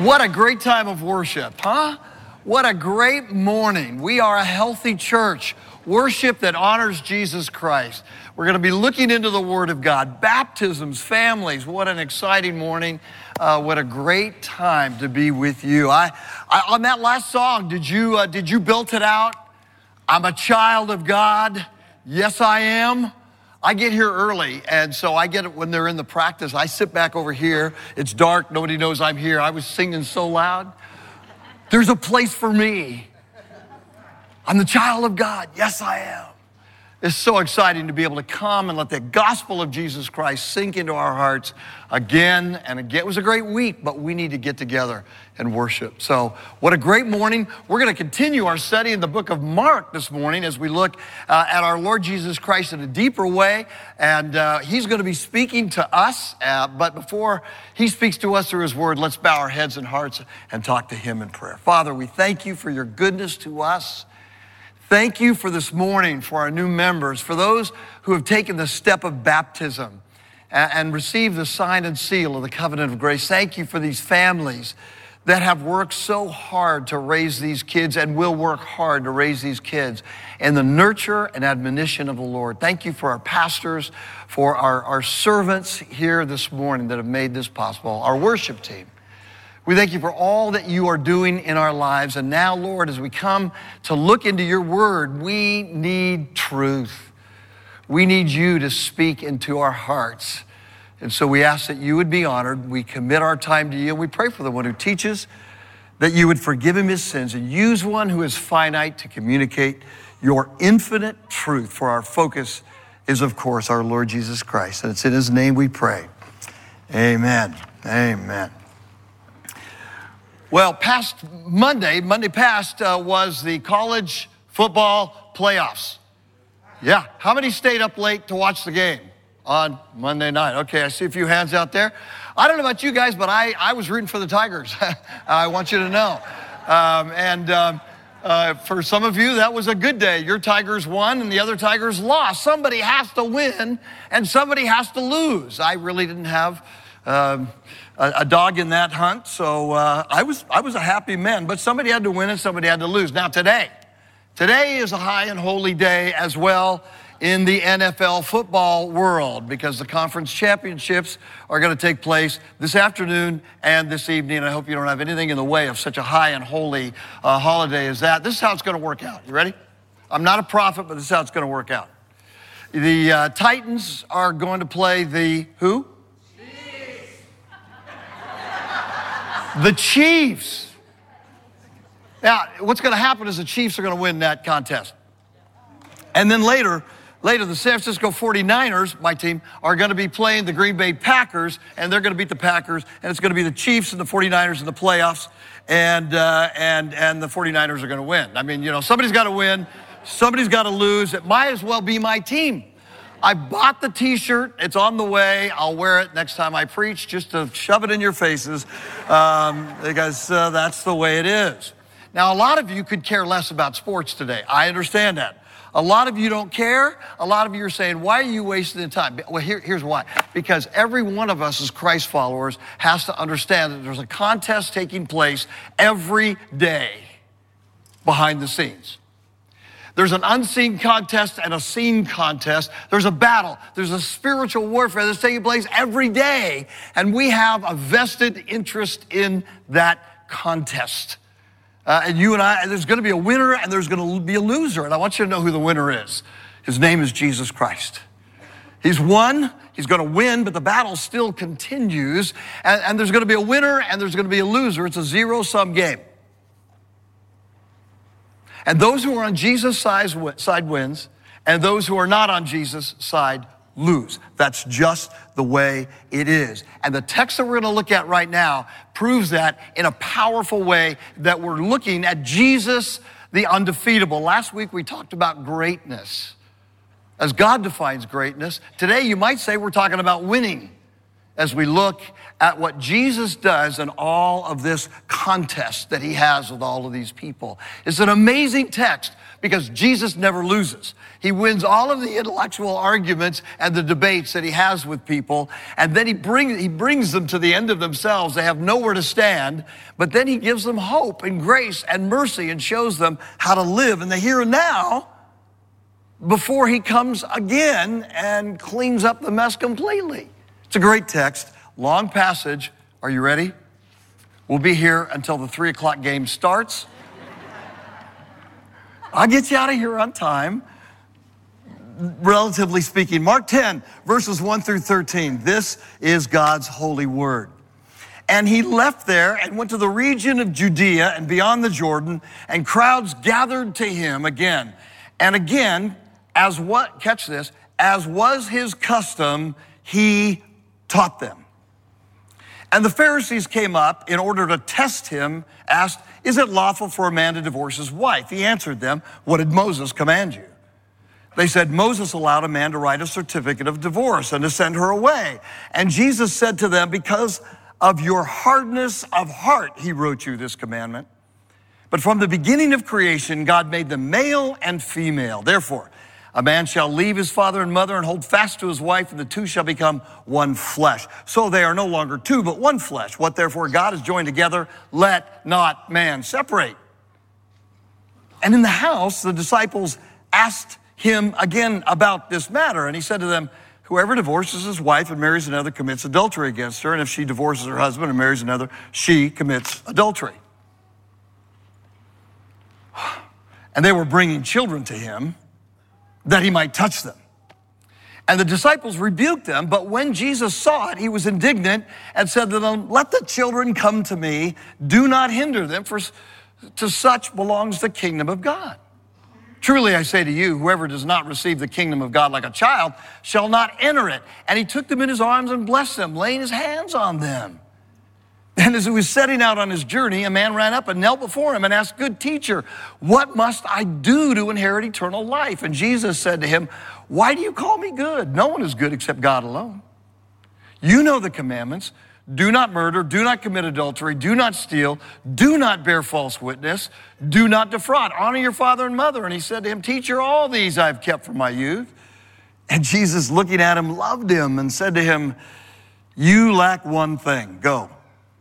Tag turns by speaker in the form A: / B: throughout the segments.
A: What a great time of worship, huh? What a great morning. We are a healthy church, worship that honors Jesus Christ. We're going to be looking into the Word of God, baptisms, families. What an exciting morning. Uh, what a great time to be with you. I, I on that last song, did you, uh, did you build it out? I'm a child of God. Yes, I am. I get here early, and so I get it when they're in the practice. I sit back over here. It's dark. Nobody knows I'm here. I was singing so loud. There's a place for me. I'm the child of God. Yes, I am. It's so exciting to be able to come and let the gospel of Jesus Christ sink into our hearts again and again. It was a great week, but we need to get together and worship. So, what a great morning. We're going to continue our study in the book of Mark this morning as we look uh, at our Lord Jesus Christ in a deeper way. And uh, He's going to be speaking to us. Uh, but before He speaks to us through His word, let's bow our heads and hearts and talk to Him in prayer. Father, we thank you for your goodness to us. Thank you for this morning for our new members, for those who have taken the step of baptism and received the sign and seal of the covenant of grace. Thank you for these families that have worked so hard to raise these kids and will work hard to raise these kids in the nurture and admonition of the Lord. Thank you for our pastors, for our, our servants here this morning that have made this possible, our worship team. We thank you for all that you are doing in our lives. And now, Lord, as we come to look into your word, we need truth. We need you to speak into our hearts. And so we ask that you would be honored. We commit our time to you. We pray for the one who teaches that you would forgive him his sins and use one who is finite to communicate your infinite truth. For our focus is, of course, our Lord Jesus Christ. And it's in his name we pray. Amen. Amen. Well, past Monday, Monday past uh, was the college football playoffs. Yeah, how many stayed up late to watch the game on Monday night? Okay, I see a few hands out there. I don't know about you guys, but I, I was rooting for the Tigers. I want you to know. Um, and um, uh, for some of you, that was a good day. Your Tigers won and the other Tigers lost. Somebody has to win and somebody has to lose. I really didn't have. Um, a, a dog in that hunt. So uh, I, was, I was a happy man, but somebody had to win and somebody had to lose. Now, today, today is a high and holy day as well in the NFL football world because the conference championships are going to take place this afternoon and this evening. I hope you don't have anything in the way of such a high and holy uh, holiday as that. This is how it's going to work out. You ready? I'm not a prophet, but this is how it's going to work out. The uh, Titans are going to play the who? The Chiefs. Now, what's going to happen is the Chiefs are going to win that contest. And then later, later, the San Francisco 49ers, my team, are going to be playing the Green Bay Packers, and they're going to beat the Packers, and it's going to be the Chiefs and the 49ers in the playoffs, and, uh, and, and the 49ers are going to win. I mean, you know, somebody's got to win, somebody's got to lose. It might as well be my team. I bought the t shirt. It's on the way. I'll wear it next time I preach just to shove it in your faces um, because uh, that's the way it is. Now, a lot of you could care less about sports today. I understand that. A lot of you don't care. A lot of you are saying, why are you wasting the time? Well, here, here's why. Because every one of us as Christ followers has to understand that there's a contest taking place every day behind the scenes. There's an unseen contest and a seen contest. There's a battle. There's a spiritual warfare that's taking place every day. And we have a vested interest in that contest. Uh, and you and I, there's going to be a winner and there's going to be a loser. And I want you to know who the winner is. His name is Jesus Christ. He's won, he's going to win, but the battle still continues. And, and there's going to be a winner and there's going to be a loser. It's a zero sum game. And those who are on Jesus' side wins, and those who are not on Jesus' side lose. That's just the way it is. And the text that we're going to look at right now proves that in a powerful way that we're looking at Jesus, the undefeatable. Last week we talked about greatness as God defines greatness. Today you might say we're talking about winning. As we look at what Jesus does in all of this contest that he has with all of these people. It's an amazing text because Jesus never loses. He wins all of the intellectual arguments and the debates that he has with people, and then he, bring, he brings them to the end of themselves. They have nowhere to stand, but then he gives them hope and grace and mercy and shows them how to live in the here and now before he comes again and cleans up the mess completely. It's a great text, long passage. Are you ready? We'll be here until the three o'clock game starts. I'll get you out of here on time relatively speaking. Mark 10, verses 1 through 13. This is God's holy word. And he left there and went to the region of Judea and beyond the Jordan, and crowds gathered to him again. And again, as what, catch this, as was his custom, he taught them. And the Pharisees came up in order to test him, asked, Is it lawful for a man to divorce his wife? He answered them, What did Moses command you? They said Moses allowed a man to write a certificate of divorce and to send her away. And Jesus said to them, Because of your hardness of heart, he wrote you this commandment. But from the beginning of creation, God made them male and female. Therefore, a man shall leave his father and mother and hold fast to his wife, and the two shall become one flesh. So they are no longer two, but one flesh. What therefore God has joined together, let not man separate. And in the house, the disciples asked him again about this matter. And he said to them, Whoever divorces his wife and marries another commits adultery against her. And if she divorces her husband and marries another, she commits adultery. And they were bringing children to him that he might touch them. And the disciples rebuked them, but when Jesus saw it, he was indignant and said to them, Let the children come to me, do not hinder them, for to such belongs the kingdom of God. Truly I say to you, whoever does not receive the kingdom of God like a child shall not enter it. And he took them in his arms and blessed them, laying his hands on them. And as he was setting out on his journey, a man ran up and knelt before him and asked, Good teacher, what must I do to inherit eternal life? And Jesus said to him, Why do you call me good? No one is good except God alone. You know the commandments do not murder, do not commit adultery, do not steal, do not bear false witness, do not defraud, honor your father and mother. And he said to him, Teacher, all these I've kept from my youth. And Jesus, looking at him, loved him and said to him, You lack one thing. Go,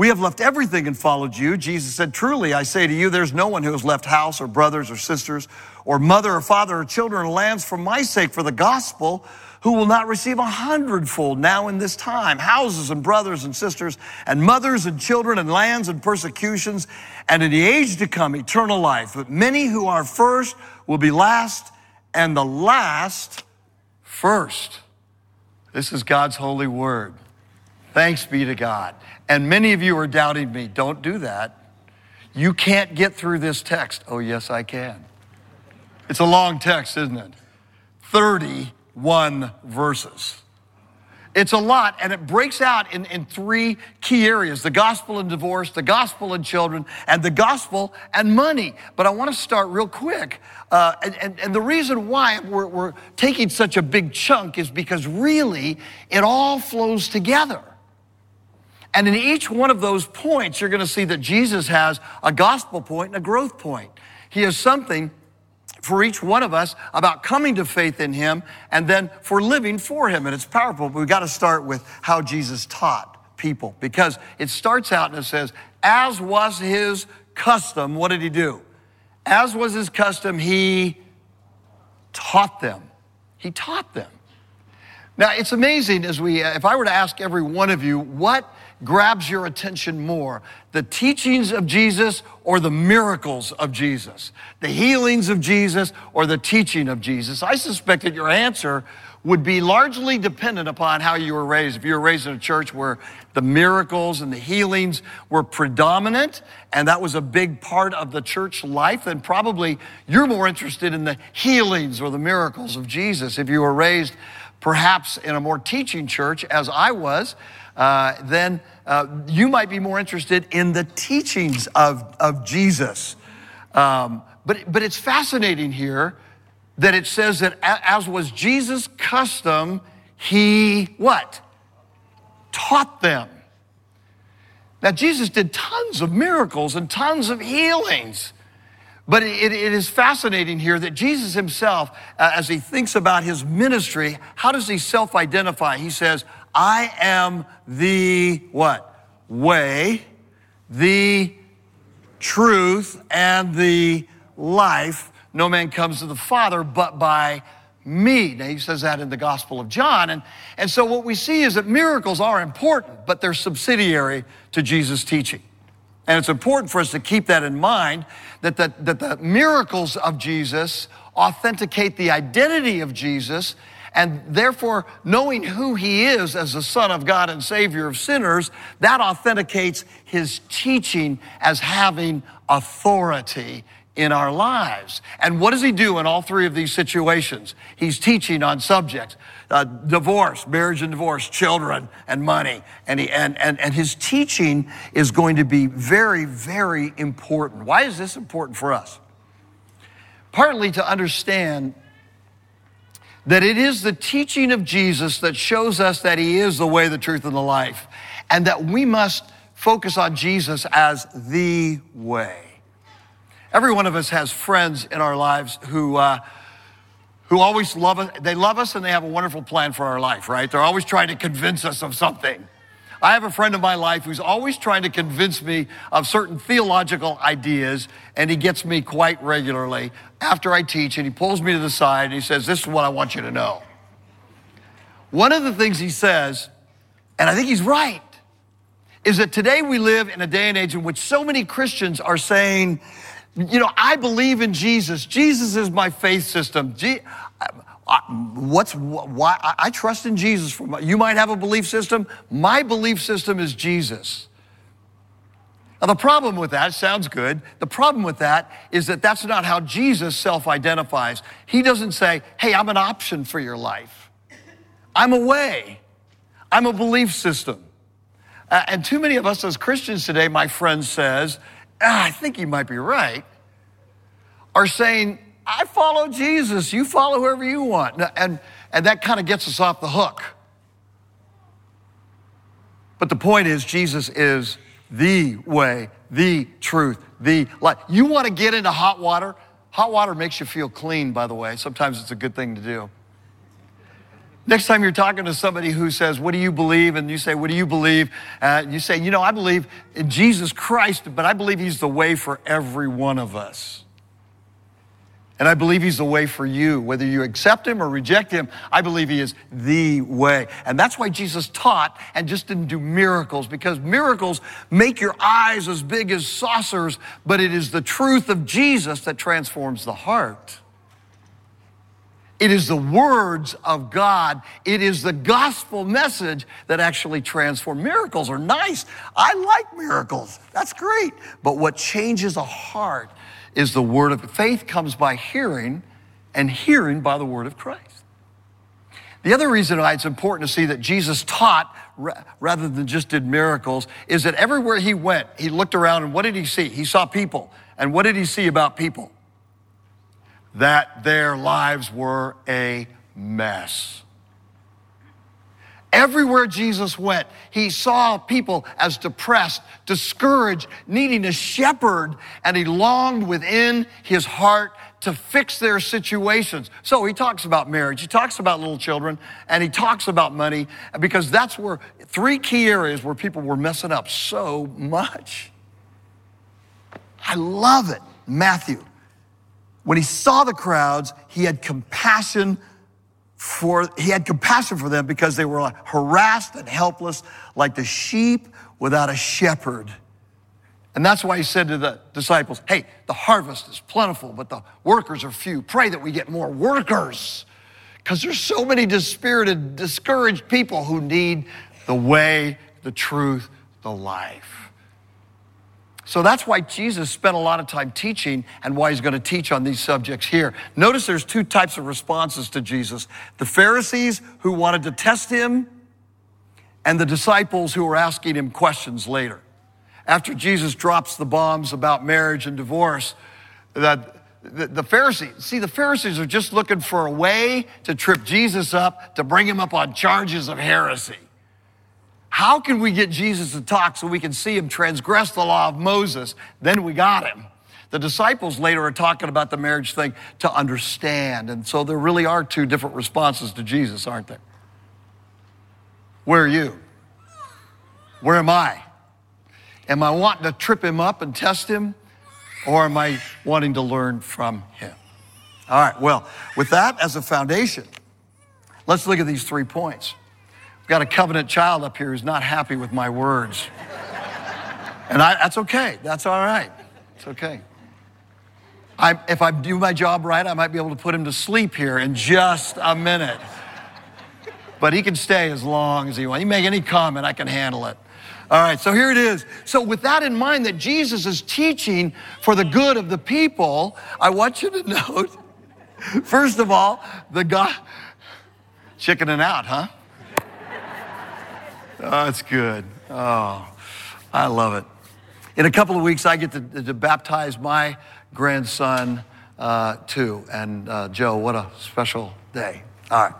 A: we have left everything and followed you. Jesus said, Truly, I say to you, there's no one who has left house or brothers or sisters or mother or father or children or lands for my sake for the gospel who will not receive a hundredfold now in this time houses and brothers and sisters and mothers and children and lands and persecutions and in the age to come eternal life. But many who are first will be last and the last first. This is God's holy word. Thanks be to God. And many of you are doubting me. Don't do that. You can't get through this text. Oh, yes, I can. It's a long text, isn't it? 31 verses. It's a lot, and it breaks out in, in three key areas the gospel and divorce, the gospel and children, and the gospel and money. But I want to start real quick. Uh, and, and, and, the reason why we're, we're taking such a big chunk is because really it all flows together. And in each one of those points, you're going to see that Jesus has a gospel point and a growth point. He has something for each one of us about coming to faith in Him and then for living for Him. And it's powerful, but we got to start with how Jesus taught people because it starts out and it says, as was His custom, what did He do? As was His custom, He taught them. he taught them. Now, it's amazing as we, if I were to ask every one of you, what grabs your attention more? The teachings of Jesus or the miracles of Jesus? The healings of Jesus or the teaching of Jesus? I suspect that your answer would be largely dependent upon how you were raised. If you were raised in a church where the miracles and the healings were predominant, and that was a big part of the church life, then probably you're more interested in the healings or the miracles of Jesus. If you were raised perhaps in a more teaching church, as I was, uh, then uh, you might be more interested in the teachings of, of Jesus. Um, but, but it's fascinating here that it says that as was Jesus' custom, he what? Taught them. Now, Jesus did tons of miracles and tons of healings. But it, it is fascinating here that Jesus himself, uh, as he thinks about his ministry, how does he self identify? He says, I am the what? Way, the truth, and the life. No man comes to the Father but by me. Now, he says that in the Gospel of John. And, and so what we see is that miracles are important, but they're subsidiary to Jesus' teaching. And it's important for us to keep that in mind that the, that the miracles of Jesus authenticate the identity of Jesus and therefore, knowing who he is as the Son of God and Savior of sinners, that authenticates his teaching as having authority in our lives. And what does he do in all three of these situations? He's teaching on subjects uh, divorce, marriage and divorce, children and money. And, he, and, and, and his teaching is going to be very, very important. Why is this important for us? Partly to understand that it is the teaching of Jesus that shows us that he is the way, the truth, and the life, and that we must focus on Jesus as the way. Every one of us has friends in our lives who, uh, who always love us. They love us and they have a wonderful plan for our life, right? They're always trying to convince us of something. I have a friend in my life who's always trying to convince me of certain theological ideas, and he gets me quite regularly after I teach, and he pulls me to the side and he says, This is what I want you to know. One of the things he says, and I think he's right, is that today we live in a day and age in which so many Christians are saying, you know, I believe in Jesus. Jesus is my faith system. What's why I trust in Jesus. For you might have a belief system. My belief system is Jesus. Now, the problem with that sounds good. The problem with that is that that's not how Jesus self identifies. He doesn't say, Hey, I'm an option for your life. I'm a way. I'm a belief system. Uh, and too many of us as Christians today, my friend says, ah, I think he might be right, are saying, I follow Jesus, you follow whoever you want. And, and that kind of gets us off the hook. But the point is, Jesus is the way, the truth, the life. You want to get into hot water? Hot water makes you feel clean, by the way. Sometimes it's a good thing to do. Next time you're talking to somebody who says, What do you believe? And you say, What do you believe? Uh, you say, You know, I believe in Jesus Christ, but I believe He's the way for every one of us. And I believe he's the way for you. Whether you accept him or reject him, I believe he is the way. And that's why Jesus taught and just didn't do miracles, because miracles make your eyes as big as saucers, but it is the truth of Jesus that transforms the heart. It is the words of God. It is the gospel message that actually transforms. Miracles are nice. I like miracles. That's great. But what changes a heart is the word of faith comes by hearing, and hearing by the word of Christ. The other reason why it's important to see that Jesus taught rather than just did miracles is that everywhere he went, he looked around and what did he see? He saw people. And what did he see about people? That their lives were a mess. Everywhere Jesus went, he saw people as depressed, discouraged, needing a shepherd, and he longed within his heart to fix their situations. So he talks about marriage, he talks about little children, and he talks about money, because that's where three key areas where people were messing up so much. I love it. Matthew, when he saw the crowds, he had compassion for, he had compassion for them because they were harassed and helpless like the sheep without a shepherd. And that's why he said to the disciples, Hey, the harvest is plentiful, but the workers are few. Pray that we get more workers. Because there's so many dispirited, discouraged people who need the way, the truth, the life. So that's why Jesus spent a lot of time teaching and why he's going to teach on these subjects here. Notice there's two types of responses to Jesus the Pharisees who wanted to test him, and the disciples who were asking him questions later. After Jesus drops the bombs about marriage and divorce, that the, the Pharisees, see, the Pharisees are just looking for a way to trip Jesus up, to bring him up on charges of heresy. How can we get Jesus to talk so we can see him transgress the law of Moses? Then we got him. The disciples later are talking about the marriage thing to understand. And so there really are two different responses to Jesus, aren't there? Where are you? Where am I? Am I wanting to trip him up and test him? Or am I wanting to learn from him? All right, well, with that as a foundation, let's look at these three points got a covenant child up here who's not happy with my words. And I, that's okay. That's all right. It's okay. I, if I do my job right, I might be able to put him to sleep here in just a minute. But he can stay as long as he wants. He make any comment, I can handle it. All right, so here it is. So, with that in mind, that Jesus is teaching for the good of the people, I want you to note, first of all, the God, chickening out, huh? Oh, that's good. Oh, I love it. In a couple of weeks, I get to, to baptize my grandson uh, too. And uh, Joe, what a special day. All right.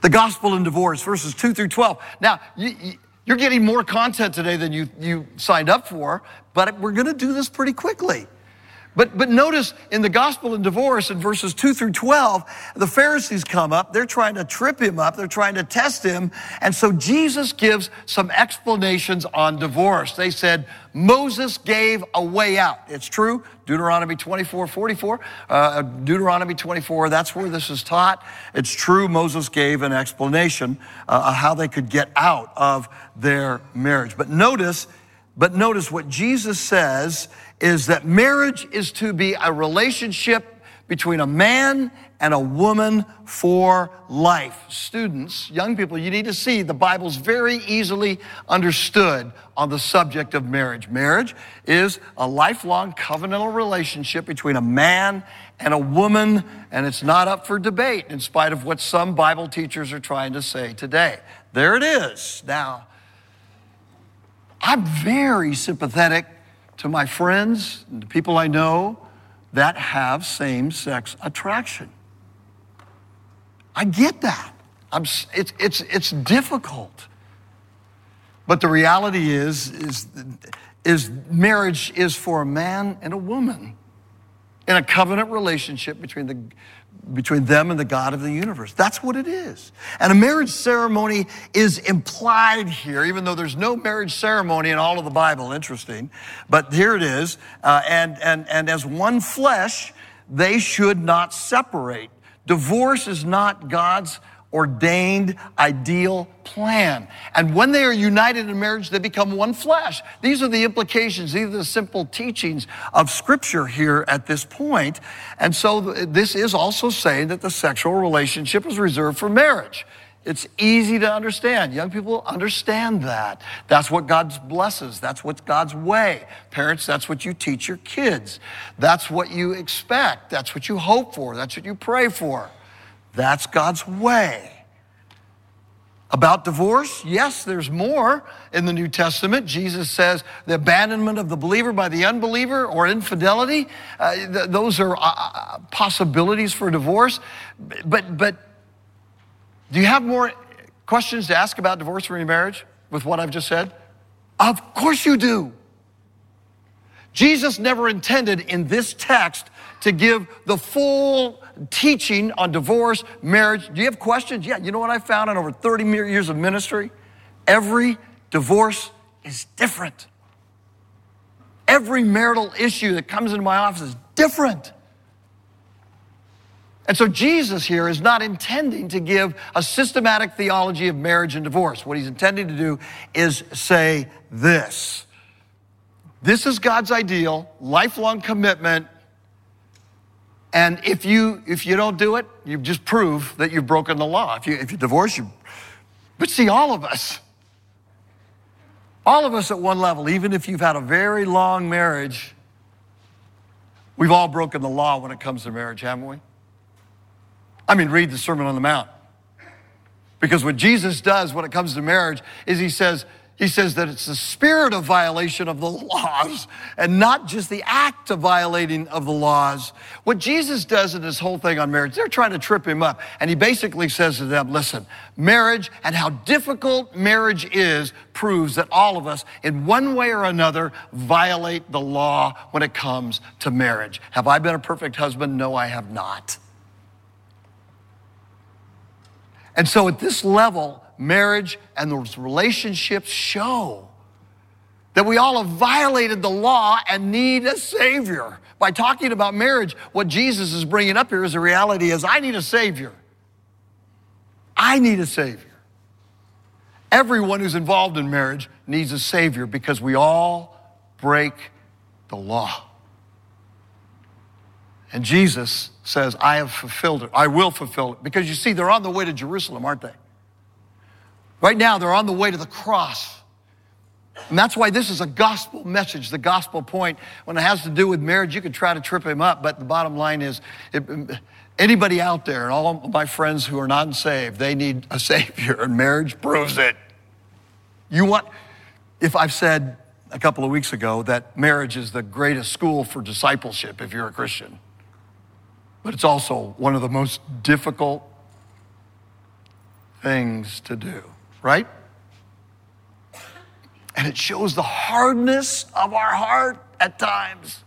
A: The gospel and divorce, verses 2 through 12. Now, you, you're getting more content today than you, you signed up for, but we're going to do this pretty quickly. But, but notice in the gospel and divorce in verses 2 through 12, the Pharisees come up. They're trying to trip him up. They're trying to test him. And so Jesus gives some explanations on divorce. They said, Moses gave a way out. It's true. Deuteronomy 24, 44. Uh, Deuteronomy 24, that's where this is taught. It's true. Moses gave an explanation uh, of how they could get out of their marriage. But notice, but notice what Jesus says is that marriage is to be a relationship between a man and a woman for life. Students, young people, you need to see the Bible's very easily understood on the subject of marriage. Marriage is a lifelong covenantal relationship between a man and a woman, and it's not up for debate in spite of what some Bible teachers are trying to say today. There it is. Now, I'm very sympathetic to my friends and the people I know that have same sex attraction. I get that. I'm, it's, it's, it's difficult. But the reality is, is, is marriage is for a man and a woman in a covenant relationship between the between them and the God of the universe. That's what it is. And a marriage ceremony is implied here, even though there's no marriage ceremony in all of the Bible. Interesting. But here it is. Uh, and, and, and as one flesh, they should not separate. Divorce is not God's ordained, ideal plan. And when they are united in marriage, they become one flesh. These are the implications, these are the simple teachings of Scripture here at this point. And so this is also saying that the sexual relationship is reserved for marriage. It's easy to understand. Young people understand that. That's what God blesses. That's what's God's way. Parents, that's what you teach your kids. That's what you expect. That's what you hope for. That's what you pray for. That's God's way. About divorce, yes, there's more in the New Testament. Jesus says the abandonment of the believer by the unbeliever or infidelity, uh, th- those are uh, uh, possibilities for divorce. But, but do you have more questions to ask about divorce or remarriage with what I've just said? Of course you do. Jesus never intended in this text to give the full teaching on divorce, marriage. Do you have questions? Yeah, you know what I found in over 30 years of ministry? Every divorce is different. Every marital issue that comes into my office is different. And so Jesus here is not intending to give a systematic theology of marriage and divorce. What he's intending to do is say this. This is God's ideal, lifelong commitment. And if you if you don't do it, you just prove that you've broken the law. If you if you divorce, you but see, all of us, all of us at one level, even if you've had a very long marriage, we've all broken the law when it comes to marriage, haven't we? I mean, read the Sermon on the Mount. Because what Jesus does when it comes to marriage is he says, he says that it's the spirit of violation of the laws and not just the act of violating of the laws. What Jesus does in this whole thing on marriage, they're trying to trip him up. And he basically says to them, listen, marriage and how difficult marriage is proves that all of us, in one way or another, violate the law when it comes to marriage. Have I been a perfect husband? No, I have not. And so at this level, marriage and those relationships show that we all have violated the law and need a savior. By talking about marriage, what Jesus is bringing up here is the reality is I need a savior. I need a savior. Everyone who's involved in marriage needs a savior because we all break the law. And Jesus says, I have fulfilled it. I will fulfill it. Because you see, they're on the way to Jerusalem, aren't they? Right now, they're on the way to the cross. And that's why this is a gospel message, the gospel point. When it has to do with marriage, you can try to trip him up, but the bottom line is it, anybody out there, and all my friends who are not saved, they need a Savior, and marriage proves it. You want, if I've said a couple of weeks ago that marriage is the greatest school for discipleship if you're a Christian but it's also one of the most difficult things to do, right? And it shows the hardness of our heart at times.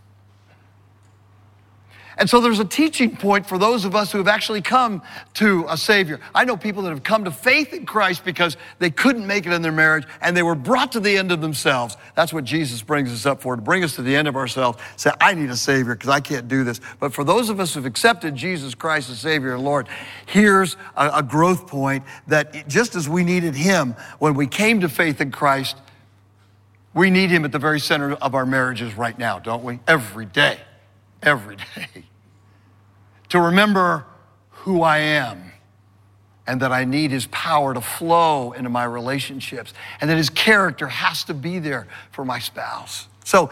A: And so there's a teaching point for those of us who have actually come to a Savior. I know people that have come to faith in Christ because they couldn't make it in their marriage and they were brought to the end of themselves. That's what Jesus brings us up for, to bring us to the end of ourselves. Say, I need a Savior because I can't do this. But for those of us who've accepted Jesus Christ as Savior and Lord, here's a, a growth point that just as we needed Him when we came to faith in Christ, we need Him at the very center of our marriages right now, don't we? Every day every day to remember who I am and that I need his power to flow into my relationships and that his character has to be there for my spouse. So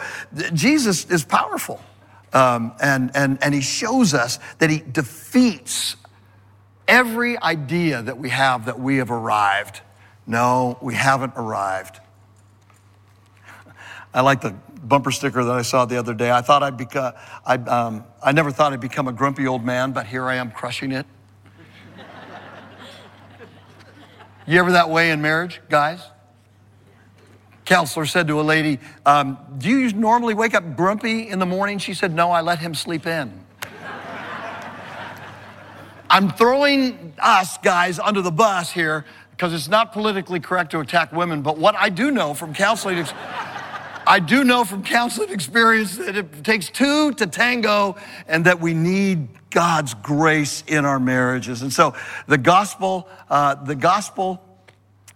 A: Jesus is powerful. Um, and, and, and he shows us that he defeats every idea that we have that we have arrived. No, we haven't arrived. I like the bumper sticker that I saw the other day. I thought I'd become, I, um, I never thought I'd become a grumpy old man, but here I am crushing it. you ever that way in marriage, guys? Counselor said to a lady, um, Do you normally wake up grumpy in the morning? She said, No, I let him sleep in. I'm throwing us guys under the bus here because it's not politically correct to attack women, but what I do know from counseling. I do know from counseling experience that it takes two to tango and that we need God's grace in our marriages. And so the gospel, uh, the gospel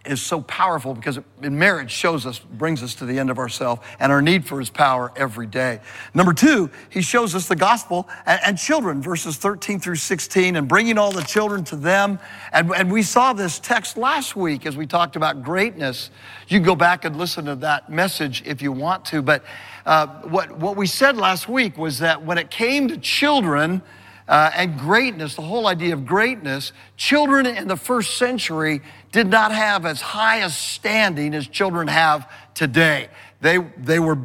A: is so powerful because in marriage shows us, brings us to the end of ourselves and our need for his power every day. Number two, he shows us the gospel and, and, children, verses 13 through 16, and bringing all the children to them. And, and we saw this text last week as we talked about greatness. You can go back and listen to that message if you want to. But uh, what, what we said last week was that when it came to children, uh, and greatness, the whole idea of greatness, children in the first century did not have as high a standing as children have today. They, they were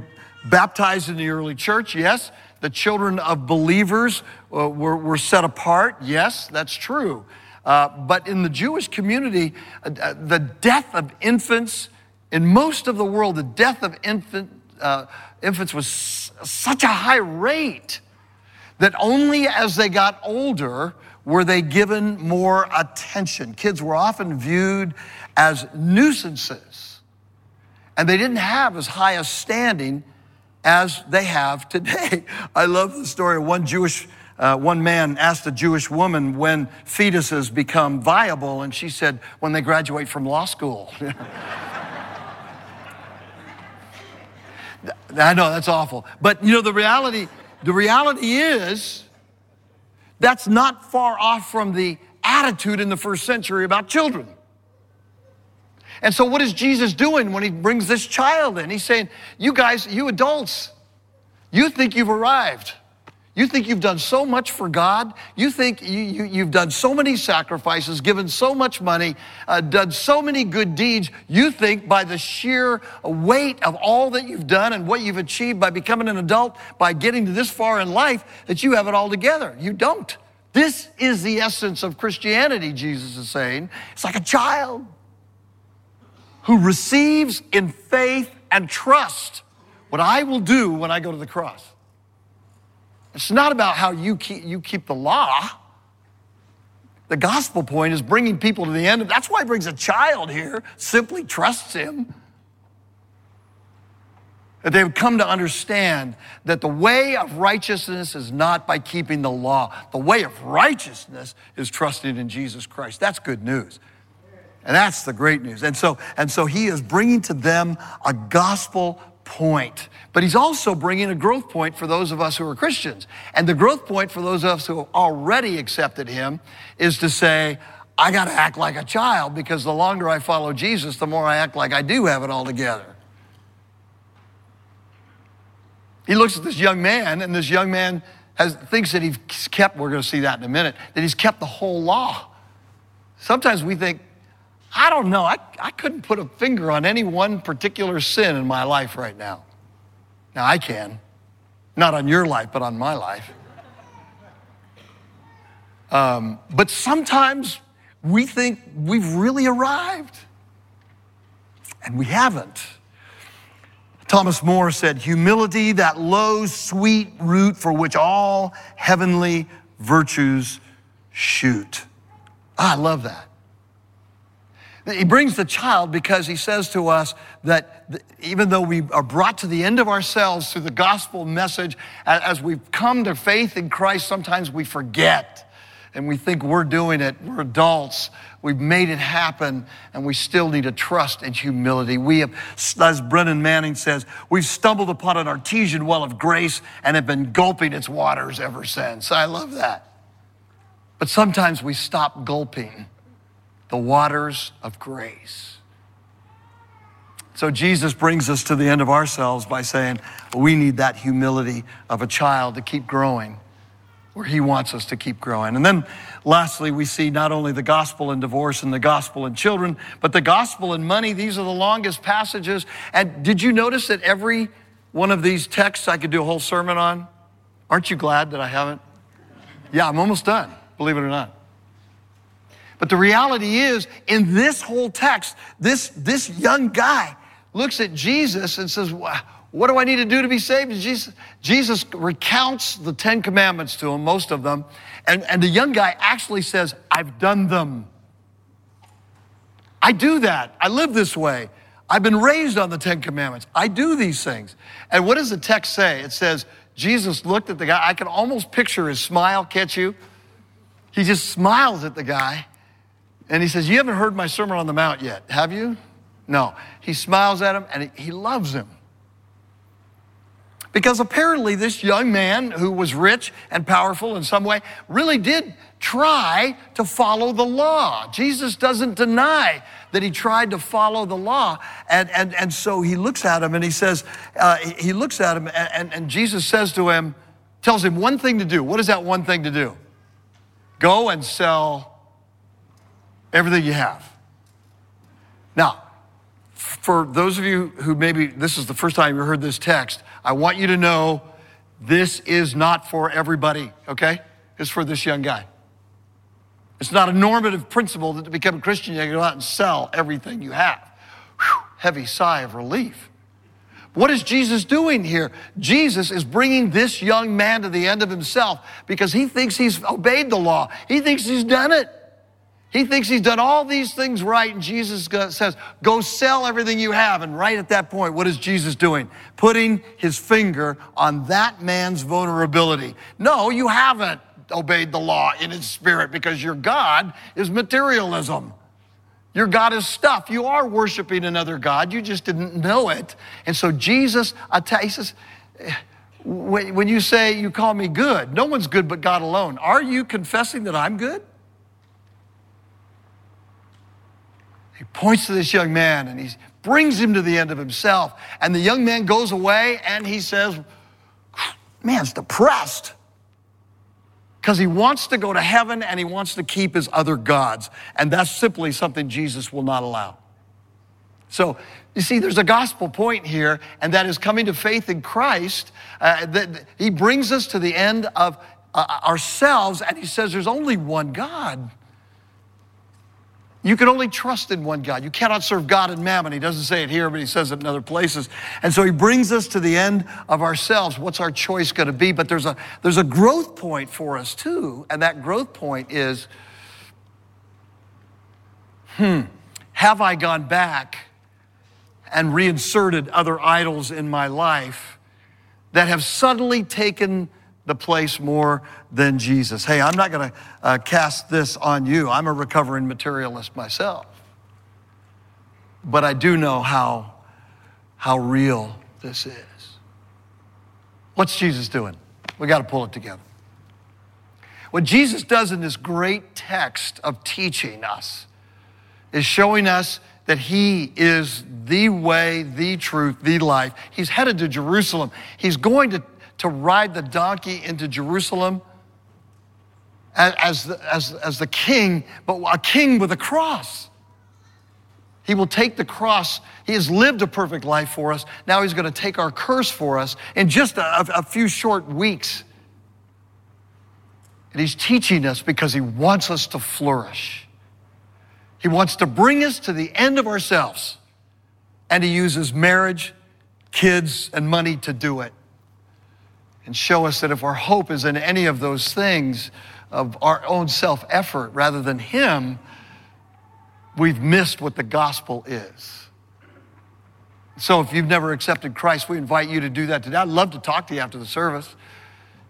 A: baptized in the early church, yes. The children of believers uh, were, were set apart, yes, that's true. Uh, but in the Jewish community, uh, uh the death of infants, in most of the world, the death of infant, uh, infants was such a high rate that only as they got older were they given more attention. Kids were often viewed as nuisances, and they didn't have as high a standing as they have today. I love the story of one Jewish uh, one man asked a Jewish woman when fetuses become viable, and she said, when they graduate from law school. I know that's awful. But you know, the reality, the reality is that's not far off from the attitude in the first century about children. And so, what is Jesus doing when he brings this child in? He's saying, You guys, you adults, you think you've arrived. You think you've done so much for God. You think you, you, have done so many sacrifices, given so much money, uh, done so many good deeds. You think by the sheer weight of all that you've done and what you've achieved by becoming an adult, by getting to this far in life, that you have it all together. You don't. This is the essence of Christianity, Jesus is saying. It's like a child who receives in faith and trust what I will do when I go to the cross. It's not about how you keep, you keep the law. The gospel point is bringing people to the end. That's why he brings a child here, simply trusts him. That they would come to understand that the way of righteousness is not by keeping the law. The way of righteousness is trusting in Jesus Christ. That's good news. And that's the great news. And so, and so he is bringing to them a gospel point. But he's also bringing a growth point for those of us who are Christians. And the growth point for those of us who have already accepted him is to say, I got to act like a child because the longer I follow Jesus, the more I act like I do have it all together. He looks at this young man, and this young man has, thinks that he's kept, we're going to see that in a minute, that he's kept the whole law. Sometimes we think, I don't know. I, I couldn't put a finger on any one particular sin in my life right now. Now I can. Not on your life, but on my life. Um, but sometimes we think we've really arrived, and we haven't. Thomas Moore said, Humility, that low, sweet root for which all heavenly virtues shoot. I love that. He brings the child because he says to us that even though we are brought to the end of ourselves through the gospel message, as we've come to faith in Christ, sometimes we forget and we think we're doing it. We're adults. We've made it happen, and we still need to trust and humility. We have, as Brennan Manning says, we've stumbled upon an artesian well of grace and have been gulping its waters ever since. I love that. But sometimes we stop gulping the waters of grace. So Jesus brings us to the end of ourselves by saying, we need that humility of a child to keep growing where he wants us to keep growing. And then lastly, we see not only the gospel in divorce and the gospel in children, but the gospel in money. These are the longest passages. And did you notice that every one of these texts I could do a whole sermon on? Aren't you glad that I haven't? Yeah, I'm almost done, believe it or not. But the reality is, in this whole text, this, this young guy looks at Jesus and says, What do I need to do to be saved? Jesus, Jesus recounts the Ten Commandments to him, most of them. And, and the young guy actually says, I've done them. I do that. I live this way. I've been raised on the Ten Commandments. I do these things. And what does the text say? It says, Jesus looked at the guy. I can almost picture his smile, catch you? He just smiles at the guy and he says, You haven't heard my Sermon on the Mount yet, have you? No. He smiles at him and he loves him. Because apparently, this young man who was rich and powerful in some way really did try to follow the law. Jesus doesn't deny that he tried to follow the law. And, and, and so he looks at him and he says, uh, he looks at him and, and Jesus says to him, tells him one thing to do. What is that one thing to do? Go and sell everything you have. Now, for those of you who maybe this is the first time you heard this text, I want you to know this is not for everybody, okay? It's for this young guy. It's not a normative principle that to become a Christian, you go out and sell everything you have. Whew, heavy sigh of relief. What is Jesus doing here? Jesus is bringing this young man to the end of himself because he thinks he's obeyed the law. He thinks he's done it. He thinks he's done all these things right, and Jesus says, Go sell everything you have. And right at that point, what is Jesus doing? Putting his finger on that man's vulnerability. No, you haven't obeyed the law in its spirit because your God is materialism. Your God is stuff. You are worshiping another God. You just didn't know it. And so Jesus, he says, when you say you call me good, no one's good but God alone. Are you confessing that I'm good? Points to this young man and he brings him to the end of himself. And the young man goes away and he says, Man's depressed because he wants to go to heaven and he wants to keep his other gods. And that's simply something Jesus will not allow. So, you see, there's a gospel point here, and that is coming to faith in Christ. Uh, that he brings us to the end of uh, ourselves, and he says there's only one God. You can only trust in one God. You cannot serve God and mammon. He doesn't say it here, but he says it in other places. And so he brings us to the end of ourselves. What's our choice going to be? But there's a, there's a growth point for us too. And that growth point is hmm, have I gone back and reinserted other idols in my life that have suddenly taken the place more than Jesus. Hey, I'm not going to uh, cast this on you. I'm a recovering materialist myself. But I do know how, how real this is. What's Jesus doing? We got to pull it together. What Jesus does in this great text of teaching us is showing us that he is the way, the truth, the life. He's headed to Jerusalem. He's going to to ride the donkey into Jerusalem as, the, as, as the king, but a king with a cross. He will take the cross. He has lived a perfect life for us. Now he's going to take our curse for us in just a, a few short weeks. And he's teaching us because he wants us to flourish. He wants to bring us to the end of ourselves. And he uses marriage, kids, and money to do it and show us that if our hope is in any of those things of our own self effort rather than Him, we've missed what the gospel is. So if you've never accepted Christ, we invite you to do that today. I'd love to talk to you after the service.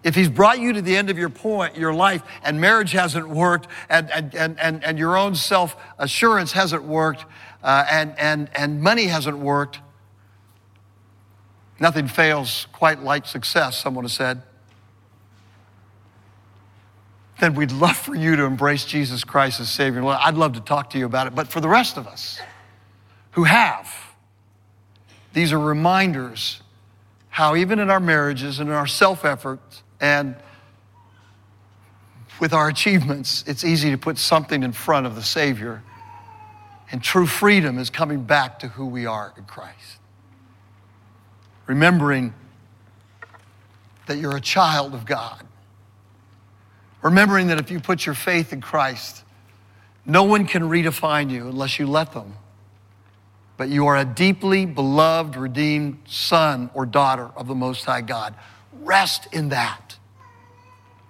A: If he's brought you to the end of your point, your life, and marriage hasn't worked, and, and, and, and, and your own self assurance hasn't worked, uh, and, and, and money hasn't worked, Nothing fails quite like success, someone has said. Then we'd love for you to embrace Jesus Christ as Savior. I'd love to talk to you about it. But for the rest of us who have, these are reminders how, even in our marriages and in our self efforts and with our achievements, it's easy to put something in front of the Savior. And true freedom is coming back to who we are in Christ remembering that you're a child of God. Remembering that if you put your faith in Christ, no one can redefine you unless you let them. But you are a deeply beloved, redeemed son or daughter of the Most High God. Rest in that.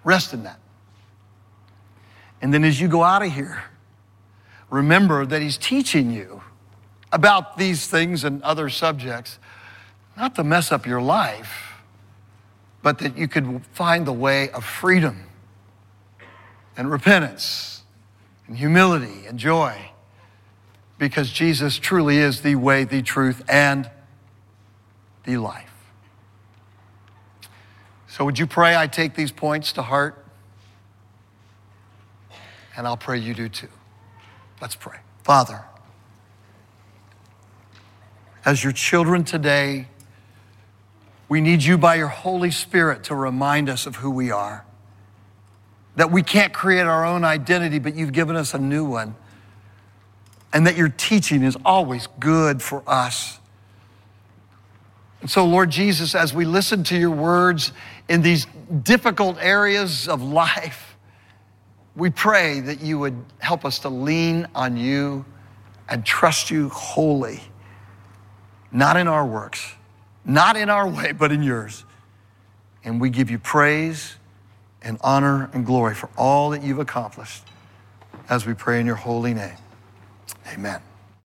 A: Rest in that. And then as you go out of here, remember that He's teaching you about these things and other subjects not to mess up your life, but that you could find the way of freedom and repentance and humility and joy because Jesus truly is the way, the truth, and the life. So, would you pray I take these points to heart? And I'll pray you do too. Let's pray. Father, as your children today, we need you by your Holy Spirit to remind us of who we are. That we can't create our own identity, but you've given us a new one. And that your teaching is always good for us. And so, Lord Jesus, as we listen to your words in these difficult areas of life, we pray that you would help us to lean on you and trust you wholly, not in our works not in our way, but in yours. And we give you praise and honor and glory for all that you've accomplished. as we pray in your holy name. Amen.